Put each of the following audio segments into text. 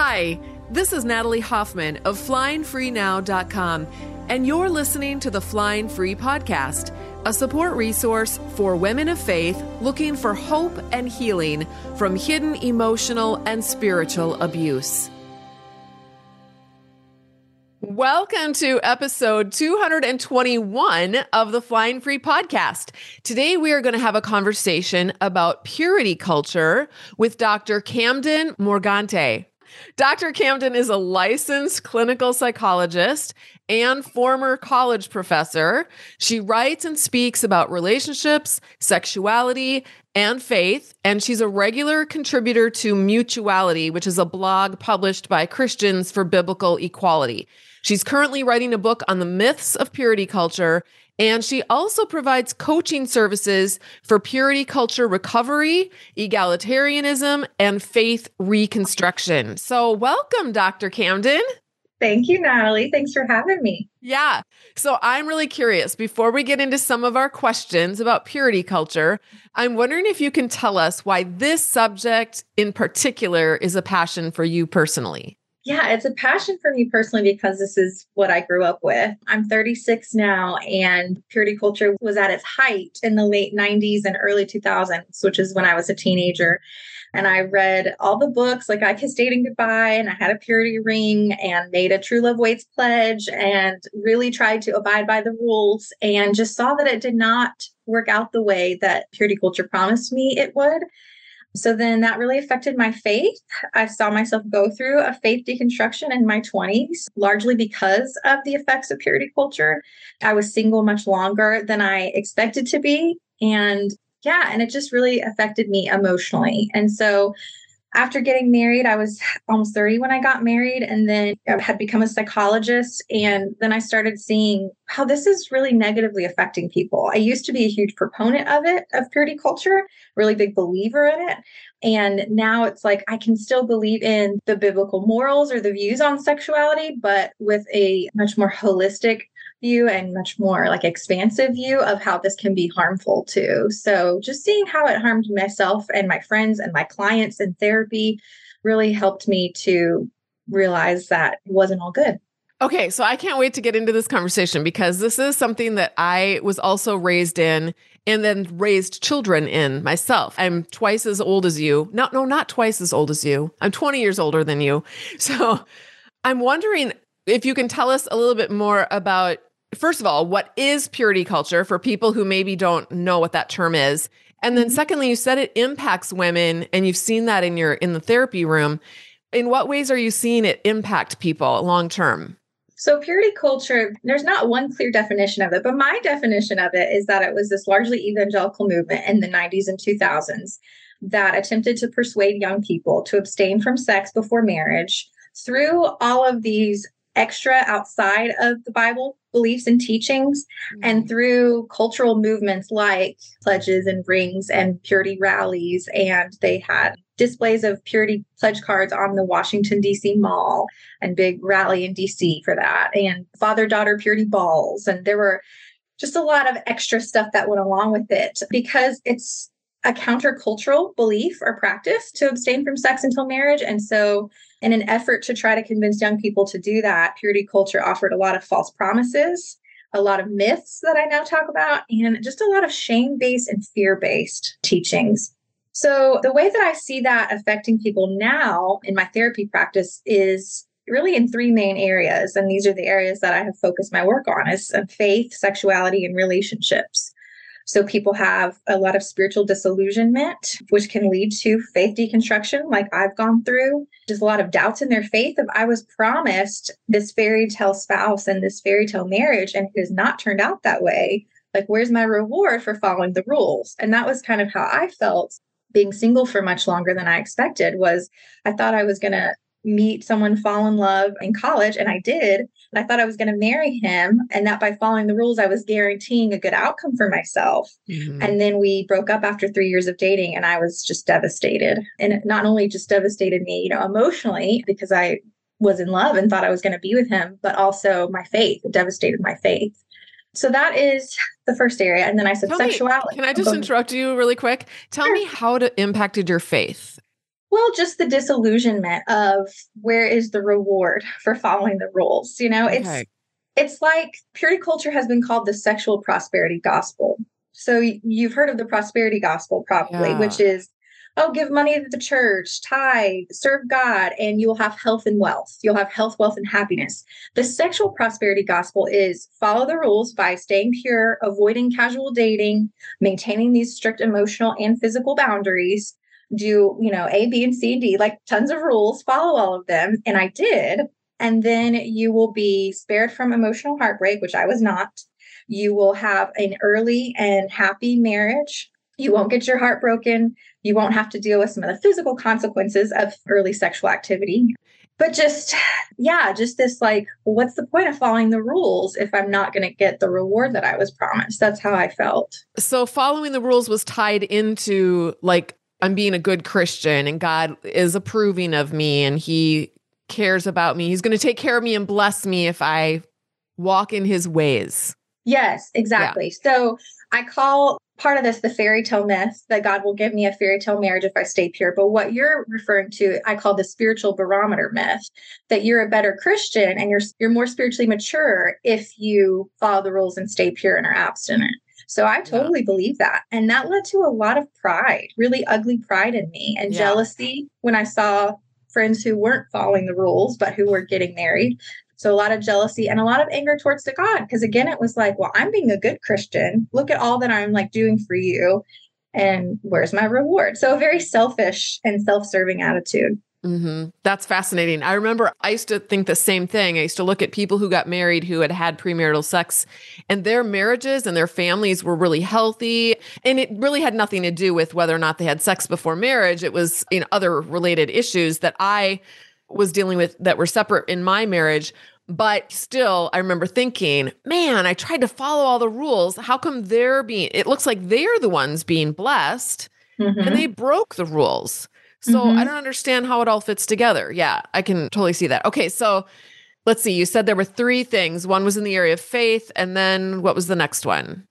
Hi, this is Natalie Hoffman of FlyingFreeNow.com, and you're listening to the Flying Free Podcast, a support resource for women of faith looking for hope and healing from hidden emotional and spiritual abuse. Welcome to episode 221 of the Flying Free podcast. Today, we are going to have a conversation about purity culture with Dr. Camden Morgante. Dr. Camden is a licensed clinical psychologist and former college professor. She writes and speaks about relationships, sexuality, and faith. And she's a regular contributor to Mutuality, which is a blog published by Christians for Biblical Equality. She's currently writing a book on the myths of purity culture and she also provides coaching services for purity culture recovery, egalitarianism, and faith reconstruction. So, welcome, Dr. Camden. Thank you, Natalie. Thanks for having me. Yeah. So I'm really curious. Before we get into some of our questions about purity culture, I'm wondering if you can tell us why this subject in particular is a passion for you personally. Yeah, it's a passion for me personally because this is what I grew up with. I'm 36 now, and purity culture was at its height in the late 90s and early 2000s, which is when I was a teenager. And I read all the books, like I Kissed Dating Goodbye, and I had a purity ring and made a True Love Waits pledge and really tried to abide by the rules and just saw that it did not work out the way that purity culture promised me it would. So then that really affected my faith. I saw myself go through a faith deconstruction in my 20s, largely because of the effects of purity culture. I was single much longer than I expected to be. And yeah, and it just really affected me emotionally. And so after getting married, I was almost 30 when I got married, and then I had become a psychologist. And then I started seeing how this is really negatively affecting people. I used to be a huge proponent of it, of purity culture, really big believer in it. And now it's like I can still believe in the biblical morals or the views on sexuality, but with a much more holistic view and much more like expansive view of how this can be harmful too. So just seeing how it harmed myself and my friends and my clients in therapy really helped me to realize that it wasn't all good. Okay, so I can't wait to get into this conversation because this is something that I was also raised in and then raised children in myself. I'm twice as old as you. No, no, not twice as old as you. I'm 20 years older than you. So I'm wondering if you can tell us a little bit more about first of all, what is purity culture for people who maybe don't know what that term is? And then mm-hmm. secondly, you said it impacts women and you've seen that in your in the therapy room. In what ways are you seeing it impact people long term? So, purity culture, there's not one clear definition of it, but my definition of it is that it was this largely evangelical movement in the 90s and 2000s that attempted to persuade young people to abstain from sex before marriage through all of these extra outside of the Bible beliefs and teachings mm-hmm. and through cultural movements like pledges and rings and purity rallies and they had displays of purity pledge cards on the Washington DC mall and big rally in DC for that and father daughter purity balls and there were just a lot of extra stuff that went along with it because it's a countercultural belief or practice to abstain from sex until marriage. And so, in an effort to try to convince young people to do that, purity culture offered a lot of false promises, a lot of myths that I now talk about, and just a lot of shame based and fear based teachings. So, the way that I see that affecting people now in my therapy practice is really in three main areas and these are the areas that i have focused my work on is uh, faith sexuality and relationships so people have a lot of spiritual disillusionment, which can lead to faith deconstruction, like I've gone through. Just a lot of doubts in their faith of I was promised this fairy tale spouse and this fairy tale marriage, and it has not turned out that way. Like, where's my reward for following the rules? And that was kind of how I felt being single for much longer than I expected was I thought I was going to meet someone, fall in love in college, and I did. I thought I was going to marry him, and that by following the rules, I was guaranteeing a good outcome for myself. Mm-hmm. And then we broke up after three years of dating, and I was just devastated. And it not only just devastated me, you know, emotionally because I was in love and thought I was going to be with him, but also my faith. It devastated my faith. So that is the first area. And then I said Tell sexuality. Me, can I just interrupt you really quick? Tell sure. me how it impacted your faith Well, just the disillusionment of where is the reward for following the rules? You know, okay. it's it's like purity culture has been called the sexual prosperity gospel. So you've heard of the prosperity gospel probably, yeah. which is oh, give money to the church, tithe, serve God, and you'll have health and wealth. You'll have health, wealth, and happiness. The sexual prosperity gospel is follow the rules by staying pure, avoiding casual dating, maintaining these strict emotional and physical boundaries, do, you know, A, B, and C, and D, like tons of rules, follow all of them. And I did. And then you will be spared from emotional heartbreak, which I was not. You will have an early and happy marriage. You won't get your heart broken. You won't have to deal with some of the physical consequences of early sexual activity. But just, yeah, just this like, what's the point of following the rules if I'm not going to get the reward that I was promised? That's how I felt. So, following the rules was tied into like I'm being a good Christian and God is approving of me and he cares about me. He's going to take care of me and bless me if I walk in his ways. Yes, exactly. Yeah. So I call part of this the fairy tale myth that God will give me a fairy tale marriage if I stay pure. But what you're referring to, I call the spiritual barometer myth that you're a better Christian and you're you're more spiritually mature if you follow the rules and stay pure and are abstinent. So I totally yeah. believe that. And that led to a lot of pride, really ugly pride in me and yeah. jealousy when I saw friends who weren't following the rules, but who were getting married. So a lot of jealousy and a lot of anger towards the God. Because again, it was like, well, I'm being a good Christian. Look at all that I'm like doing for you. And where's my reward? So a very selfish and self-serving attitude. Mm-hmm. That's fascinating. I remember I used to think the same thing. I used to look at people who got married who had had premarital sex, and their marriages and their families were really healthy. And it really had nothing to do with whether or not they had sex before marriage. It was in other related issues that I was dealing with that were separate in my marriage. But still, I remember thinking, man, I tried to follow all the rules. How come they're being, it looks like they're the ones being blessed mm-hmm. and they broke the rules. So mm-hmm. I don't understand how it all fits together. Yeah, I can totally see that. Okay, so let's see. You said there were three things. One was in the area of faith, and then what was the next one?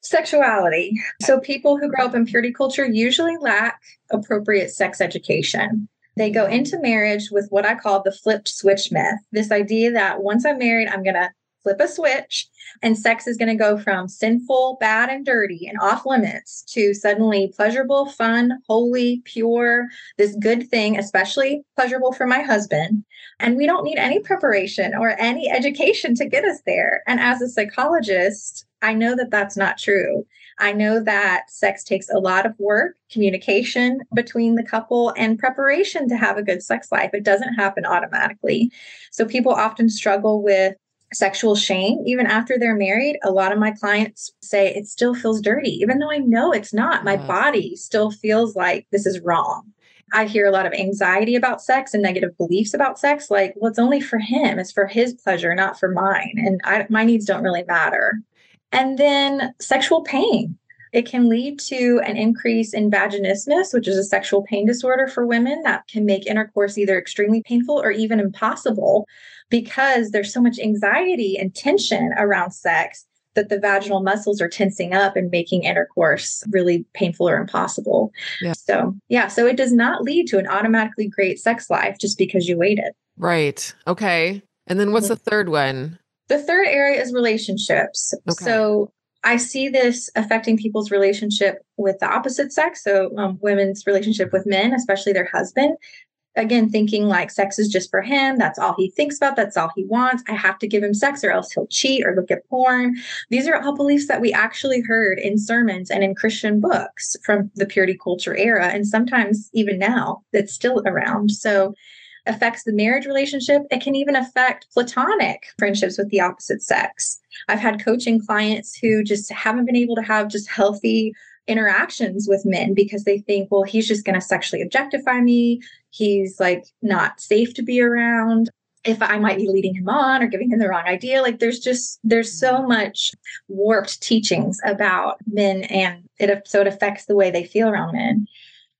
Sexuality. So people who grow up in purity culture usually lack appropriate sex education. They go into marriage with what I call the flipped switch myth this idea that once I'm married, I'm going to flip a switch and sex is going to go from sinful, bad, and dirty and off limits to suddenly pleasurable, fun, holy, pure, this good thing, especially pleasurable for my husband. And we don't need any preparation or any education to get us there. And as a psychologist, I know that that's not true. I know that sex takes a lot of work, communication between the couple, and preparation to have a good sex life. It doesn't happen automatically. So people often struggle with sexual shame even after they're married a lot of my clients say it still feels dirty. Even though i know it's not my mm. body still feels like this is wrong. I hear a lot of anxiety about sex and negative beliefs about sex like well it's only for him. It's for his pleasure not for mine. And I, my needs don't really matter. And then sexual pain it can lead to an increase in vaginismus, which is a sexual pain disorder for women that can make intercourse either extremely painful or even impossible because there's so much anxiety and tension around sex that the vaginal muscles are tensing up and making intercourse really painful or impossible. Yeah. So, yeah, so it does not lead to an automatically great sex life just because you waited. Right. Okay. And then what's the third one? The third area is relationships. Okay. So, I see this affecting people's relationship with the opposite sex. So, um, women's relationship with men, especially their husband again thinking like sex is just for him that's all he thinks about that's all he wants i have to give him sex or else he'll cheat or look at porn these are all beliefs that we actually heard in sermons and in christian books from the purity culture era and sometimes even now that's still around so affects the marriage relationship it can even affect platonic friendships with the opposite sex i've had coaching clients who just haven't been able to have just healthy interactions with men because they think, well, he's just going to sexually objectify me. He's like not safe to be around. If I might be leading him on or giving him the wrong idea, like there's just there's so mm-hmm. much warped teachings about men, and it so it affects the way they feel around men,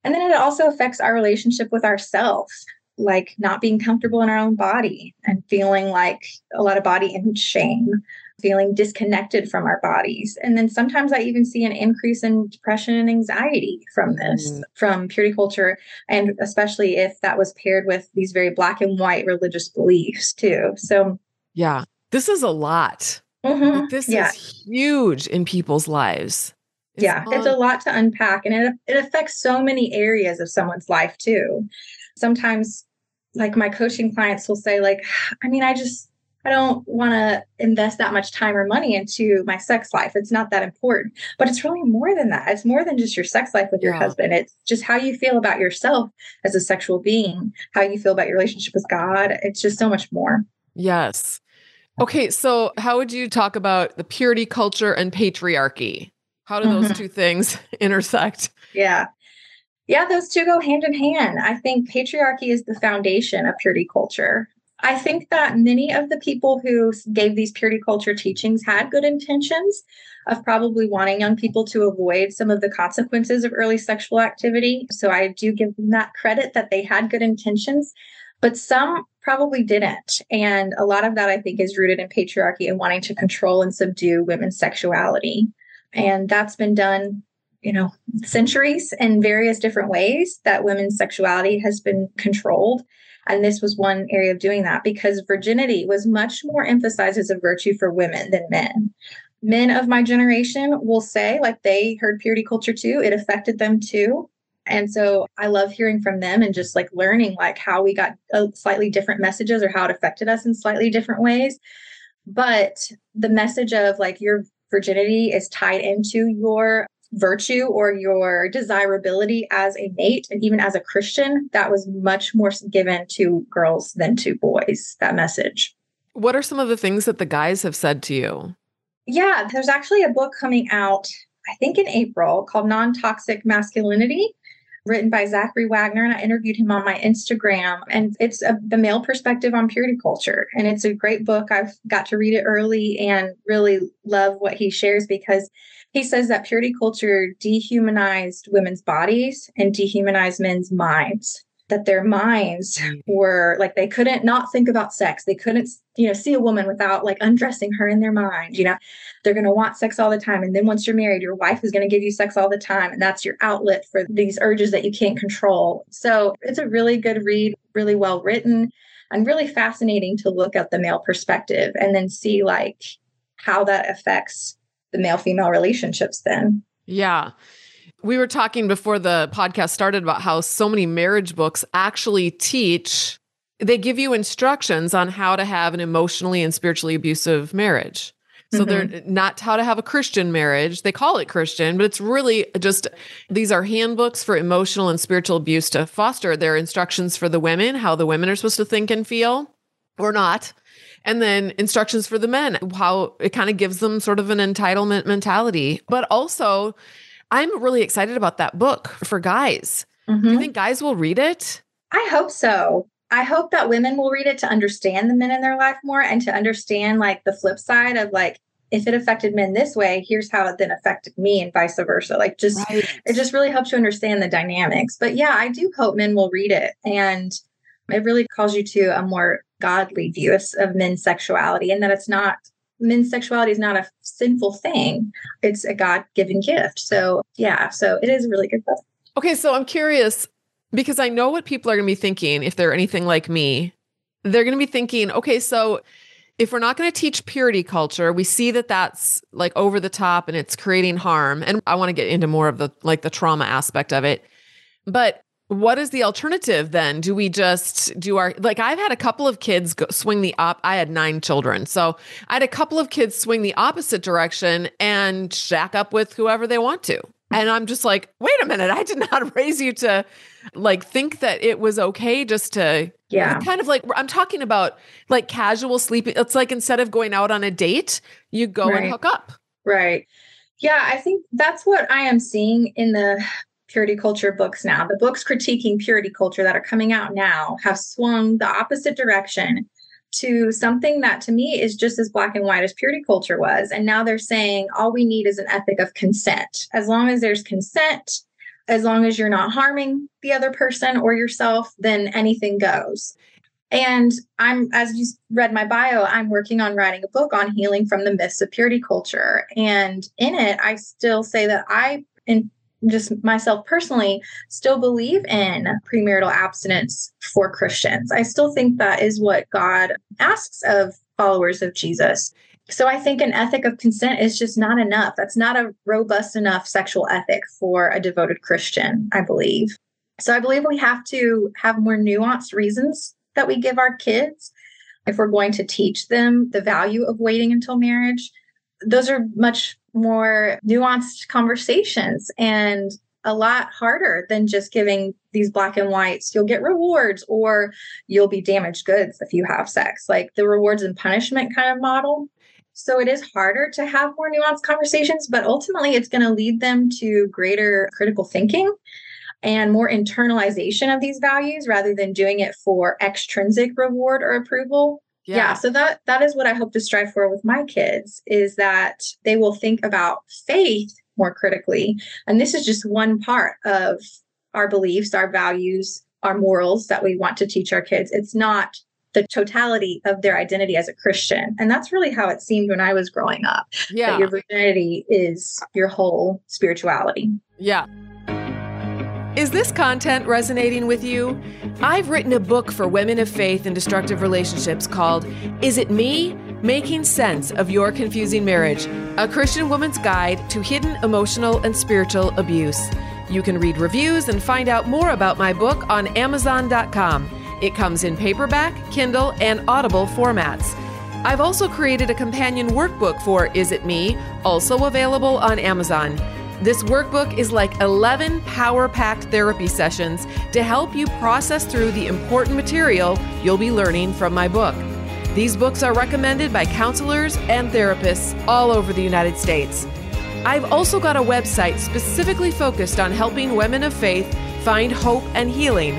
and then it also affects our relationship with ourselves, like not being comfortable in our own body and feeling like a lot of body image shame feeling disconnected from our bodies. And then sometimes I even see an increase in depression and anxiety from this, mm. from purity culture. And especially if that was paired with these very black and white religious beliefs, too. So, yeah, this is a lot. Mm-hmm. This yeah. is huge in people's lives. It's yeah, it's a lot to unpack and it, it affects so many areas of someone's life too. Sometimes like my coaching clients will say like I mean I just I don't want to invest that much time or money into my sex life. It's not that important. But it's really more than that. It's more than just your sex life with your yeah. husband. It's just how you feel about yourself as a sexual being, how you feel about your relationship with God. It's just so much more. Yes. Okay, so how would you talk about the purity culture and patriarchy? How do those mm-hmm. two things intersect? Yeah. Yeah, those two go hand in hand. I think patriarchy is the foundation of purity culture. I think that many of the people who gave these purity culture teachings had good intentions of probably wanting young people to avoid some of the consequences of early sexual activity. So I do give them that credit that they had good intentions, but some probably didn't. And a lot of that I think is rooted in patriarchy and wanting to control and subdue women's sexuality. And that's been done you know centuries in various different ways that women's sexuality has been controlled and this was one area of doing that because virginity was much more emphasized as a virtue for women than men. Men of my generation will say, like, they heard purity culture too, it affected them too. And so I love hearing from them and just like learning like how we got uh, slightly different messages or how it affected us in slightly different ways. But the message of like your virginity is tied into your virtue or your desirability as a mate and even as a Christian, that was much more given to girls than to boys, that message. What are some of the things that the guys have said to you? Yeah, there's actually a book coming out, I think in April, called Non Toxic Masculinity written by Zachary Wagner, and I interviewed him on my Instagram. And it's a, the male perspective on purity culture. And it's a great book. I've got to read it early and really love what he shares because he says that purity culture dehumanized women's bodies and dehumanized men's minds. That their minds mm. were like they couldn't not think about sex. They couldn't you know see a woman without like undressing her in their mind you know? They're going to want sex all the time. And then once you're married your wife is going to give you sex all the time. And that's your outlet for these urges that you can't control. So it's a really good read really well written and really fascinating to look at the male perspective and then see like how that affects the male female relationships then yeah we were talking before the podcast started about how so many marriage books actually teach, they give you instructions on how to have an emotionally and spiritually abusive marriage. So mm-hmm. they're not how to have a Christian marriage. They call it Christian, but it's really just these are handbooks for emotional and spiritual abuse to foster. They're instructions for the women, how the women are supposed to think and feel or not. And then instructions for the men, how it kind of gives them sort of an entitlement mentality. But also, I'm really excited about that book for guys. Mm-hmm. Do you mm-hmm. think guys will read it? I hope so. I hope that women will read it to understand the men in their life more and to understand like the flip side of like if it affected men this way, here's how it then affected me and vice versa. Like just right. it just really helps you understand the dynamics. But yeah, I do hope men will read it and it really calls you to a more godly view of, of men's sexuality and that it's not men's sexuality is not a sinful thing. It's a God given gift. So, yeah, so it is a really good book. Okay, so I'm curious because I know what people are going to be thinking if they're anything like me. They're going to be thinking, okay, so if we're not going to teach purity culture, we see that that's like over the top and it's creating harm. And I want to get into more of the like the trauma aspect of it. But what is the alternative then? Do we just do our like I've had a couple of kids go, swing the op I had 9 children. So I had a couple of kids swing the opposite direction and shack up with whoever they want to. And I'm just like, "Wait a minute, I did not raise you to like think that it was okay just to yeah kind of like i'm talking about like casual sleeping it's like instead of going out on a date you go right. and hook up right yeah i think that's what i am seeing in the purity culture books now. The books critiquing purity culture that are coming out now have swung the opposite direction to something that to me is just as black and white as purity culture was. And now they're saying all we need is an ethic of consent. As long as there's consent, as long as you're not harming the other person or yourself, then anything goes. And I'm, as you read my bio, I'm working on writing a book on healing from the myths of purity culture. And in it, I still say that I, in just myself personally, still believe in premarital abstinence for Christians. I still think that is what God asks of followers of Jesus. So I think an ethic of consent is just not enough. That's not a robust enough sexual ethic for a devoted Christian, I believe. So I believe we have to have more nuanced reasons that we give our kids if we're going to teach them the value of waiting until marriage. Those are much more nuanced conversations and a lot harder than just giving these black and whites you'll get rewards or you'll be damaged goods if you have sex like the rewards and punishment kind of model so it is harder to have more nuanced conversations but ultimately it's going to lead them to greater critical thinking and more internalization of these values rather than doing it for extrinsic reward or approval. Yeah. yeah. so that that is what I hope to strive for with my kids is that they will think about faith more critically. And this is just one part of our beliefs, our values, our morals that we want to teach our kids. It's not the totality of their identity as a Christian. And that's really how it seemed when I was growing up. Yeah. That your virginity is your whole spirituality. Yeah. Is this content resonating with you? I've written a book for women of faith in destructive relationships called Is It Me? Making Sense of Your Confusing Marriage, a Christian woman's guide to hidden emotional and spiritual abuse. You can read reviews and find out more about my book on Amazon.com. It comes in paperback, Kindle, and Audible formats. I've also created a companion workbook for Is It Me, also available on Amazon. This workbook is like 11 power packed therapy sessions to help you process through the important material you'll be learning from my book. These books are recommended by counselors and therapists all over the United States. I've also got a website specifically focused on helping women of faith find hope and healing.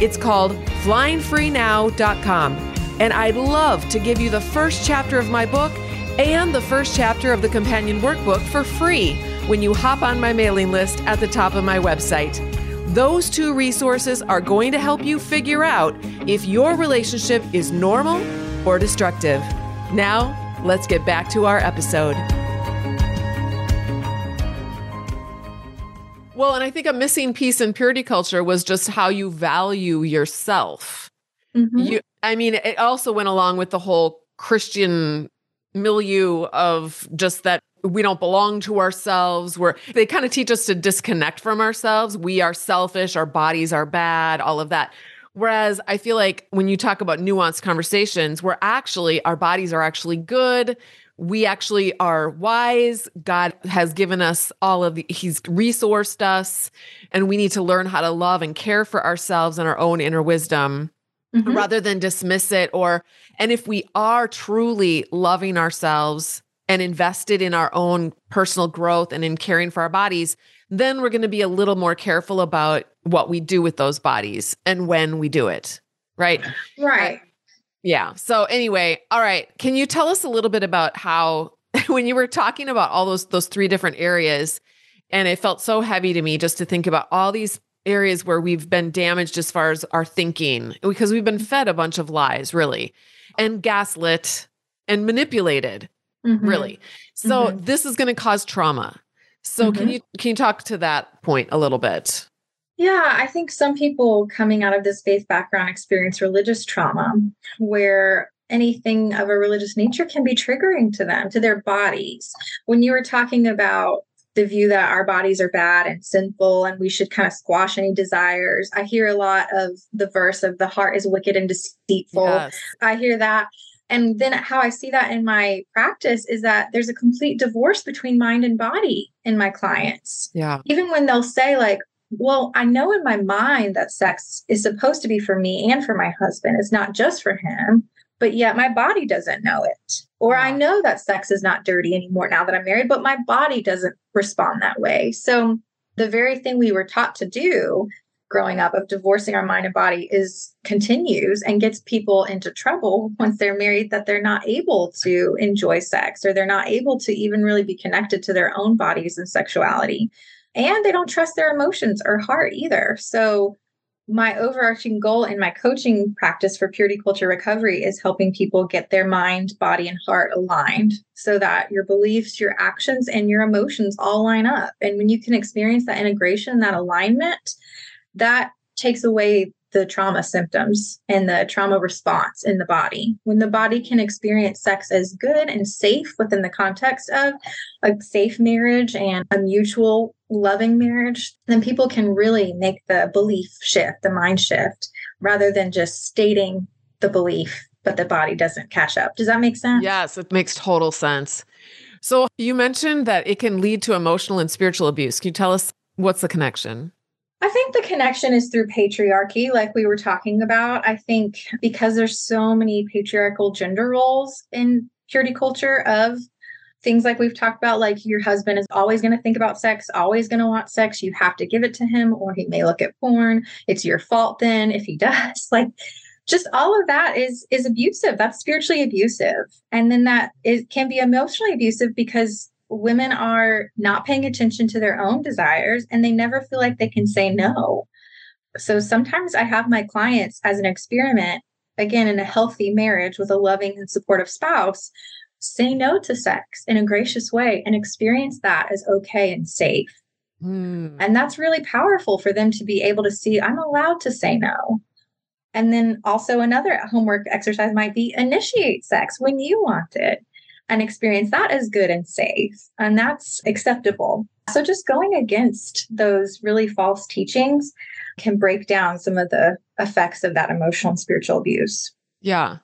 It's called flyingfreenow.com. And I'd love to give you the first chapter of my book and the first chapter of the companion workbook for free when you hop on my mailing list at the top of my website. Those two resources are going to help you figure out if your relationship is normal or destructive. Now, let's get back to our episode. Well, and I think a missing piece in purity culture was just how you value yourself. Mm-hmm. You, I mean, it also went along with the whole Christian milieu of just that we don't belong to ourselves. We're they kind of teach us to disconnect from ourselves. We are selfish, our bodies are bad, all of that. Whereas I feel like when you talk about nuanced conversations, we're actually our bodies are actually good. We actually are wise. God has given us all of the, He's resourced us, and we need to learn how to love and care for ourselves and our own inner wisdom mm-hmm. rather than dismiss it. Or, and if we are truly loving ourselves and invested in our own personal growth and in caring for our bodies, then we're going to be a little more careful about what we do with those bodies and when we do it. Right. Right. Uh, yeah. So anyway, all right. Can you tell us a little bit about how when you were talking about all those those three different areas and it felt so heavy to me just to think about all these areas where we've been damaged as far as our thinking because we've been fed a bunch of lies really and gaslit and manipulated mm-hmm. really. So mm-hmm. this is going to cause trauma. So mm-hmm. can you can you talk to that point a little bit? Yeah, I think some people coming out of this faith background experience religious trauma where anything of a religious nature can be triggering to them, to their bodies. When you were talking about the view that our bodies are bad and sinful and we should kind of squash any desires. I hear a lot of the verse of the heart is wicked and deceitful. Yes. I hear that. And then how I see that in my practice is that there's a complete divorce between mind and body in my clients. Yeah. Even when they'll say, like, well, I know in my mind that sex is supposed to be for me and for my husband. It's not just for him, but yet my body doesn't know it. Or I know that sex is not dirty anymore now that I'm married, but my body doesn't respond that way. So the very thing we were taught to do growing up of divorcing our mind and body is continues and gets people into trouble once they're married that they're not able to enjoy sex or they're not able to even really be connected to their own bodies and sexuality and they don't trust their emotions or heart either so my overarching goal in my coaching practice for purity culture recovery is helping people get their mind, body, and heart aligned so that your beliefs, your actions, and your emotions all line up. And when you can experience that integration, that alignment, that takes away the trauma symptoms and the trauma response in the body. When the body can experience sex as good and safe within the context of a safe marriage and a mutual loving marriage, then people can really make the belief shift, the mind shift, rather than just stating the belief, but the body doesn't catch up. Does that make sense? Yes, it makes total sense. So you mentioned that it can lead to emotional and spiritual abuse. Can you tell us what's the connection? I think the connection is through patriarchy, like we were talking about. I think because there's so many patriarchal gender roles in purity culture of things like we've talked about, like your husband is always going to think about sex, always going to want sex. You have to give it to him, or he may look at porn. It's your fault then if he does. Like just all of that is is abusive. That's spiritually abusive. And then that is can be emotionally abusive because women are not paying attention to their own desires and they never feel like they can say no. So sometimes I have my clients as an experiment, again, in a healthy marriage with a loving and supportive spouse, say no to sex in a gracious way and experience that as okay and safe. Mm. And that's really powerful for them to be able to see I'm allowed to say no. And then also another homework exercise might be initiate sex when you want it and experience that as good and safe. And that's acceptable. So just going against those really false teachings can break down some of the effects of that emotional and spiritual abuse. Yeah.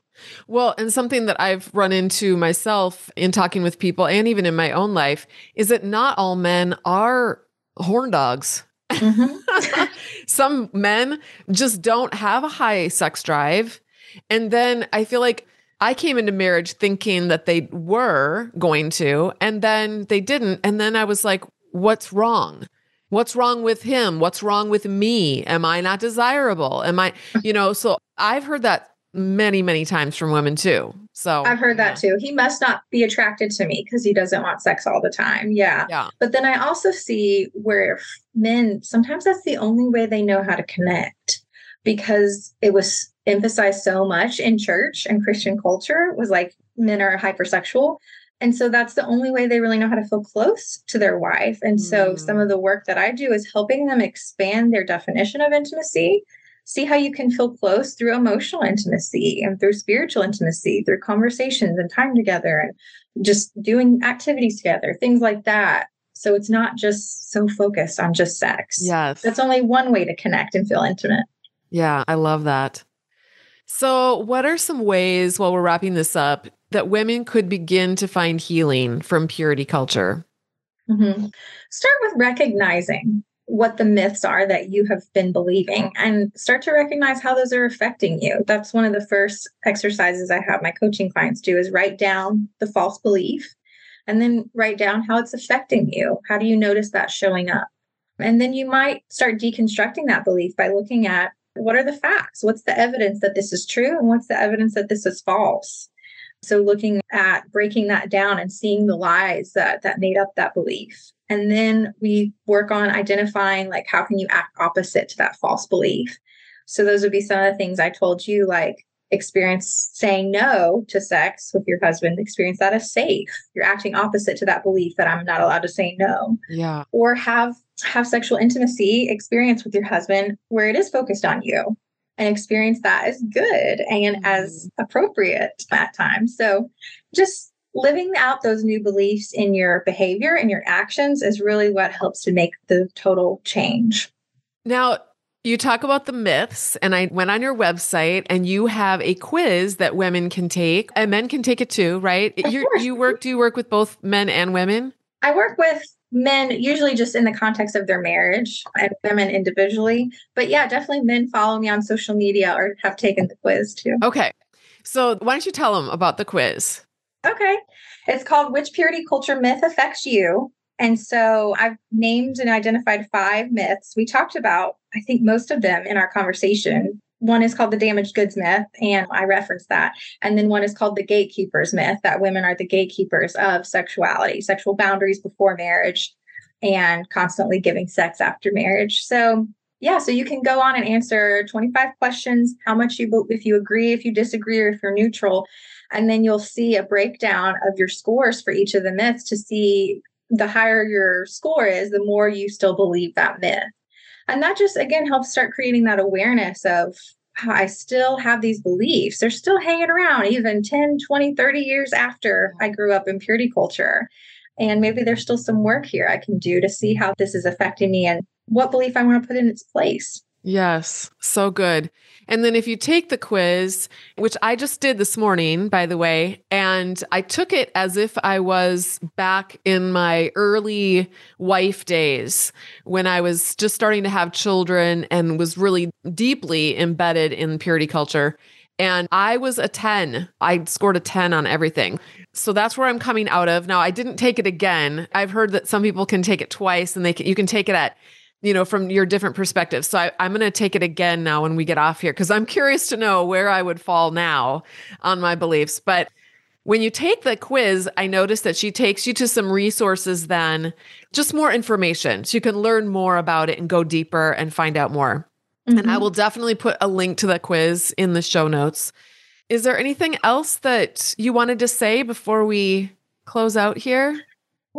Well, and something that I've run into myself in talking with people and even in my own life is that not all men are horn dogs. Mm-hmm. Some men just don't have a high sex drive. And then I feel like I came into marriage thinking that they were going to, and then they didn't. And then I was like, what's wrong? What's wrong with him? What's wrong with me? Am I not desirable? Am I, you know, so I've heard that many, many times from women too. So I've heard that too. He must not be attracted to me because he doesn't want sex all the time. Yeah. Yeah. But then I also see where men sometimes that's the only way they know how to connect because it was emphasized so much in church and Christian culture was like men are hypersexual. And so that's the only way they really know how to feel close to their wife. And mm. so some of the work that I do is helping them expand their definition of intimacy. See how you can feel close through emotional intimacy and through spiritual intimacy, through conversations and time together and just doing activities together, things like that. So it's not just so focused on just sex. Yes. That's only one way to connect and feel intimate. Yeah, I love that. So, what are some ways while we're wrapping this up that women could begin to find healing from purity culture? Mm-hmm. Start with recognizing what the myths are that you have been believing and start to recognize how those are affecting you. That's one of the first exercises I have my coaching clients do is write down the false belief and then write down how it's affecting you. How do you notice that showing up? And then you might start deconstructing that belief by looking at what are the facts? What's the evidence that this is true? And what's the evidence that this is false? So looking at breaking that down and seeing the lies that that made up that belief. And then we work on identifying like how can you act opposite to that false belief. So those would be some of the things I told you like experience saying no to sex with your husband, experience that as safe. You're acting opposite to that belief that I'm not allowed to say no. Yeah. Or have have sexual intimacy experience with your husband where it is focused on you and experience that as good and mm-hmm. as appropriate at times. So just living out those new beliefs in your behavior and your actions is really what helps to make the total change. Now, you talk about the myths, and I went on your website, and you have a quiz that women can take, and men can take it too, right? You you work. Do you work with both men and women? I work with men usually just in the context of their marriage and women individually. But yeah, definitely men follow me on social media or have taken the quiz too. Okay. So why don't you tell them about the quiz? Okay. It's called Which Purity Culture Myth Affects You? And so I've named and identified five myths. We talked about, I think, most of them in our conversation. One is called the damaged goods myth, and I referenced that. And then one is called the gatekeepers myth that women are the gatekeepers of sexuality, sexual boundaries before marriage, and constantly giving sex after marriage. So Yeah, so you can go on and answer 25 questions, how much you if you agree, if you disagree, or if you're neutral. And then you'll see a breakdown of your scores for each of the myths to see the higher your score is, the more you still believe that myth. And that just again helps start creating that awareness of how I still have these beliefs. They're still hanging around even 10, 20, 30 years after I grew up in purity culture. And maybe there's still some work here I can do to see how this is affecting me and what belief I want to put in its place. Yes, so good. And then if you take the quiz, which I just did this morning, by the way, and I took it as if I was back in my early wife days when I was just starting to have children and was really deeply embedded in purity culture. And I was a 10. I scored a 10 on everything. So that's where I'm coming out of. Now, I didn't take it again. I've heard that some people can take it twice and they can, you can take it at you know, from your different perspectives. So I, am going to take it again now when we get off here because I'm curious to know where I would fall now on my beliefs. But when you take the quiz, I noticed that she takes you to some resources, then just more information. So you can learn more about it and go deeper and find out more. Mm-hmm. And I mm-hmm. will definitely put a link to the quiz in the show notes. Is there anything else that you wanted to say before we close out here?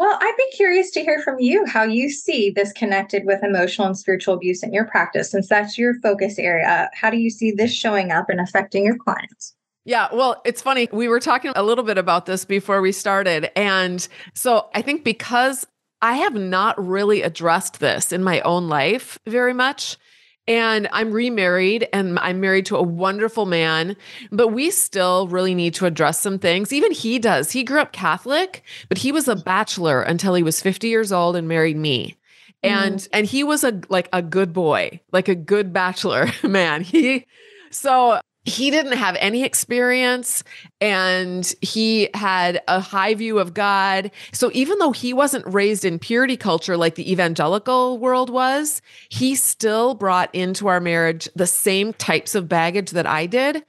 Well, I'd be curious to hear from you how you see this connected with emotional and spiritual abuse in your practice, since that's your focus area. How do you see this showing up and affecting your clients? Yeah, well, it's funny. We were talking a little bit about this before we started. And so I think because I have not really addressed this in my own life very much, and I'm remarried and I'm married to a wonderful man, but we still really need to address some things. Even he does. He grew up Catholic, but he was a bachelor until he was 50 years old and married me. And mm. and he was a like a good boy, like a good bachelor man. He so he didn't have any experience and he had a high view of God. So even though he wasn't raised in purity culture like the evangelical world was, he still brought into our marriage the same types of baggage that I did.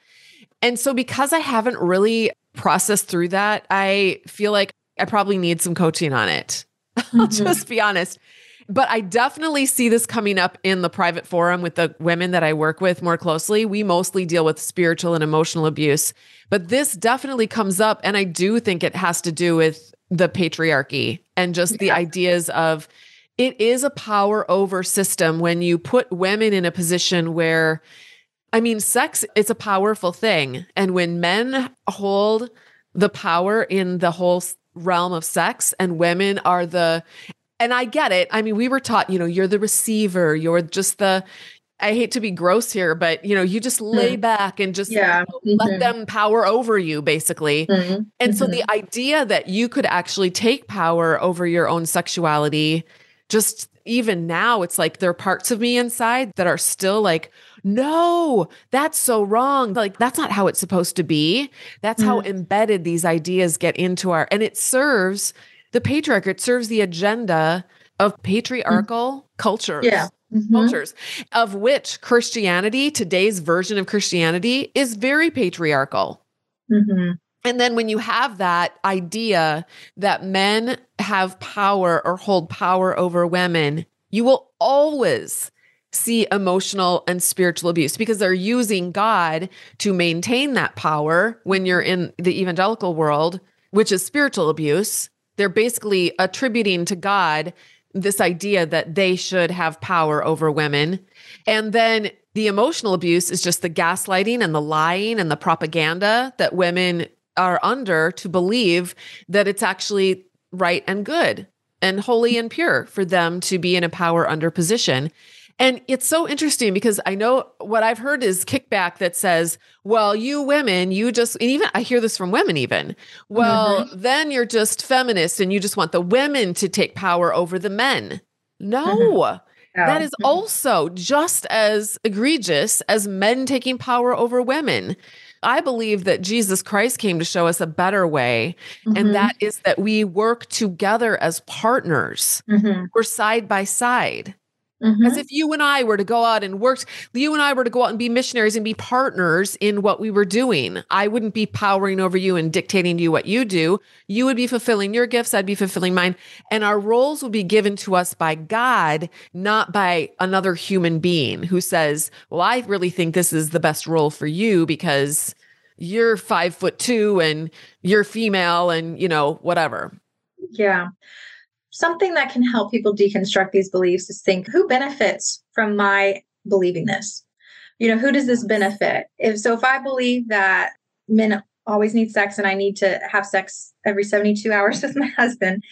And so because I haven't really processed through that, I feel like I probably need some coaching on it. Mm-hmm. I'll just be honest. But I definitely see this coming up in the private forum with the women that I work with more closely. We mostly deal with spiritual and emotional abuse, but this definitely comes up. And I do think it has to do with the patriarchy and just yeah. the ideas of it is a power over system when you put women in a position where, I mean, sex, it's a powerful thing. And when men hold the power in the whole realm of sex and women are the and I get it. I mean, we were taught, you know, you're the receiver, you're just the I hate to be gross here, but you know, you just lay mm. back and just yeah. you know, mm-hmm. let them power over you, basically. Mm-hmm. And so the mm-hmm. idea that you could actually take power over your own sexuality, just even now, it's like there are parts of me inside that are still like, no, that's so wrong. Like, that's not how it's supposed to be. That's mm-hmm. how embedded these ideas get into our, and it serves the patriarch, it serves the agenda of patriarchal mm-hmm. cultures. Yeah. Mm-hmm. Cultures, of which Christianity, today's version of Christianity, is very patriarchal. Mm-hmm. And then when you have that idea that men have power or hold power over women, you will always see emotional and spiritual abuse because they're using God to maintain that power when you're in the evangelical world, which is spiritual abuse they're basically attributing to God this idea that they should have power over women. And then the emotional abuse is just the gaslighting and the lying and the propaganda that women are under to believe that it's actually right and good and holy and pure for them to be in a power under position. And it's so interesting because I know what I've heard is kickback that says, well, you women, you just, and even I hear this from women, even, well, mm-hmm. then you're just feminist and you just want the women to take power over the men. No. Mm-hmm. That is mm-hmm. also just as egregious as men taking power over women. I believe that Jesus Christ came to show us a better way, mm-hmm. and that is that we work together as partners. Mm-hmm. We're side by side. Mm-hmm. As if you and I were to go out and work, you and I were to go out and be missionaries and be partners in what we were doing. I wouldn't be powering over you and dictating to you what you do. You would be fulfilling your gifts, I'd be fulfilling mine. And our roles would be given to us by God, not by another human being who says, Well, I really think this is the best role for you because you're five foot two and you're female and, you know, whatever. Yeah something that can help people deconstruct these beliefs is think who benefits from my believing this? You know, who does this benefit? If so, if I believe that men always need sex and I need to have sex every 72 hours with my husband,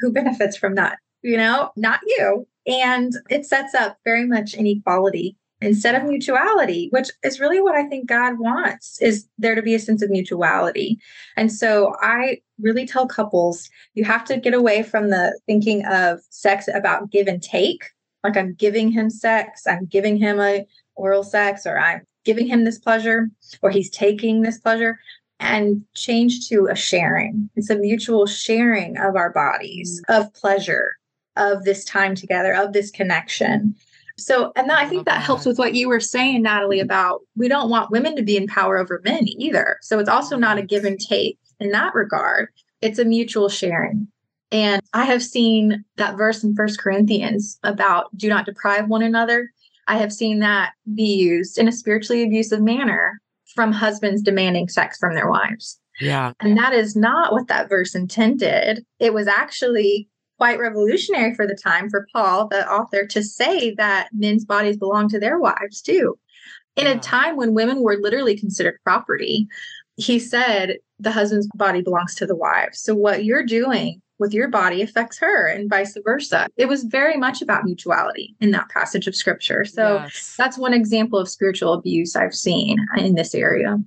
who benefits from that? You know, not you. And it sets up very much inequality instead of mutuality, which is really what I think God wants is there to be a sense of mutuality. And so I really tell couples you have to get away from the thinking of sex about give and take. Like I'm giving him sex, I'm giving him a oral sex, or I'm giving him this pleasure, or he's taking this pleasure, and change to a sharing. It's a mutual sharing of our bodies, mm. of pleasure, of this time together, of this connection. So, and I think that helps with what you were saying, Natalie, mm-hmm. about we don't want women to be in power over men either. So it's also not a give and take in that regard. It's a mutual sharing. And I have seen that verse in First Corinthians about do not deprive one another. I have seen that be used in a spiritually abusive manner from husbands demanding sex from their wives. Yeah. And that is not what that verse intended. It was actually quite revolutionary for the time for Paul, the author, to say that men's bodies belong to their wives too. In yeah. a time when women were literally considered property, he said the husband's body belongs to the wife. So what you're doing with your body affects her and vice versa. It was very much about mutuality in that passage of scripture. So yes. that's one example of spiritual abuse I've seen in this area.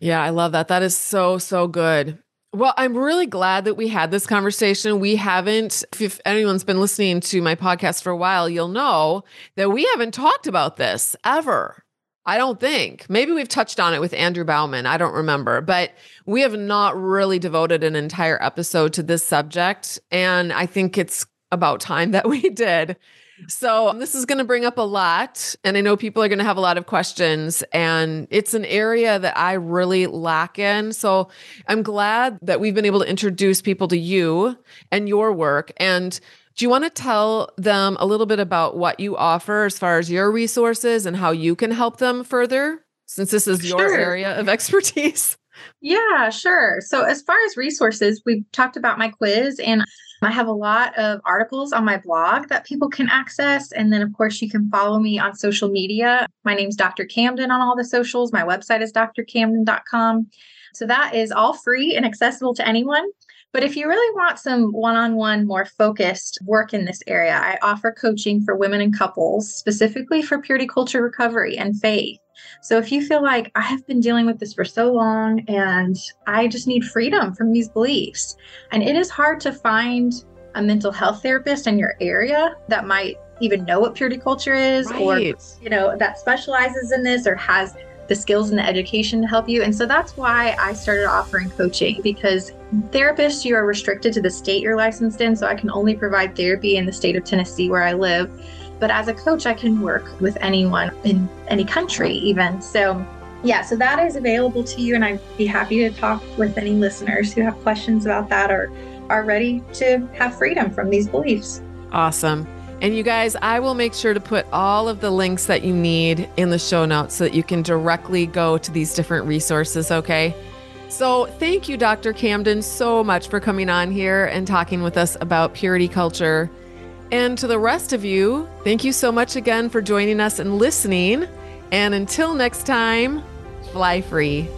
Yeah, I love that. That is so, so good. Well, I'm really glad that we had this conversation. We haven't, if anyone's been listening to my podcast for a while, you'll know that we haven't talked about this ever. I don't think. Maybe we've touched on it with Andrew Bauman. I don't remember, but we have not really devoted an entire episode to this subject. And I think it's about time that we did. So, this is going to bring up a lot. And I know people are going to have a lot of questions. And it's an area that I really lack in. So, I'm glad that we've been able to introduce people to you and your work. And do you want to tell them a little bit about what you offer as far as your resources and how you can help them further, since this is your sure. area of expertise? Yeah, sure. So, as far as resources, we've talked about my quiz, and I have a lot of articles on my blog that people can access. And then, of course, you can follow me on social media. My name's Dr. Camden on all the socials. My website is drcamden.com. So, that is all free and accessible to anyone. But if you really want some one on one, more focused work in this area, I offer coaching for women and couples, specifically for purity culture recovery and faith. So if you feel like I have been dealing with this for so long and I just need freedom from these beliefs, and it is hard to find a mental health therapist in your area that might even know what purity culture is right. or you know that specializes in this or has the skills and the education to help you. And so that's why I started offering coaching because therapists, you are restricted to the state you're licensed in. So I can only provide therapy in the state of Tennessee where I live. But as a coach, I can work with anyone in any country, even. So, yeah, so that is available to you. And I'd be happy to talk with any listeners who have questions about that or are ready to have freedom from these beliefs. Awesome. And you guys, I will make sure to put all of the links that you need in the show notes so that you can directly go to these different resources, okay? So, thank you, Dr. Camden, so much for coming on here and talking with us about purity culture. And to the rest of you, thank you so much again for joining us and listening. And until next time, fly free.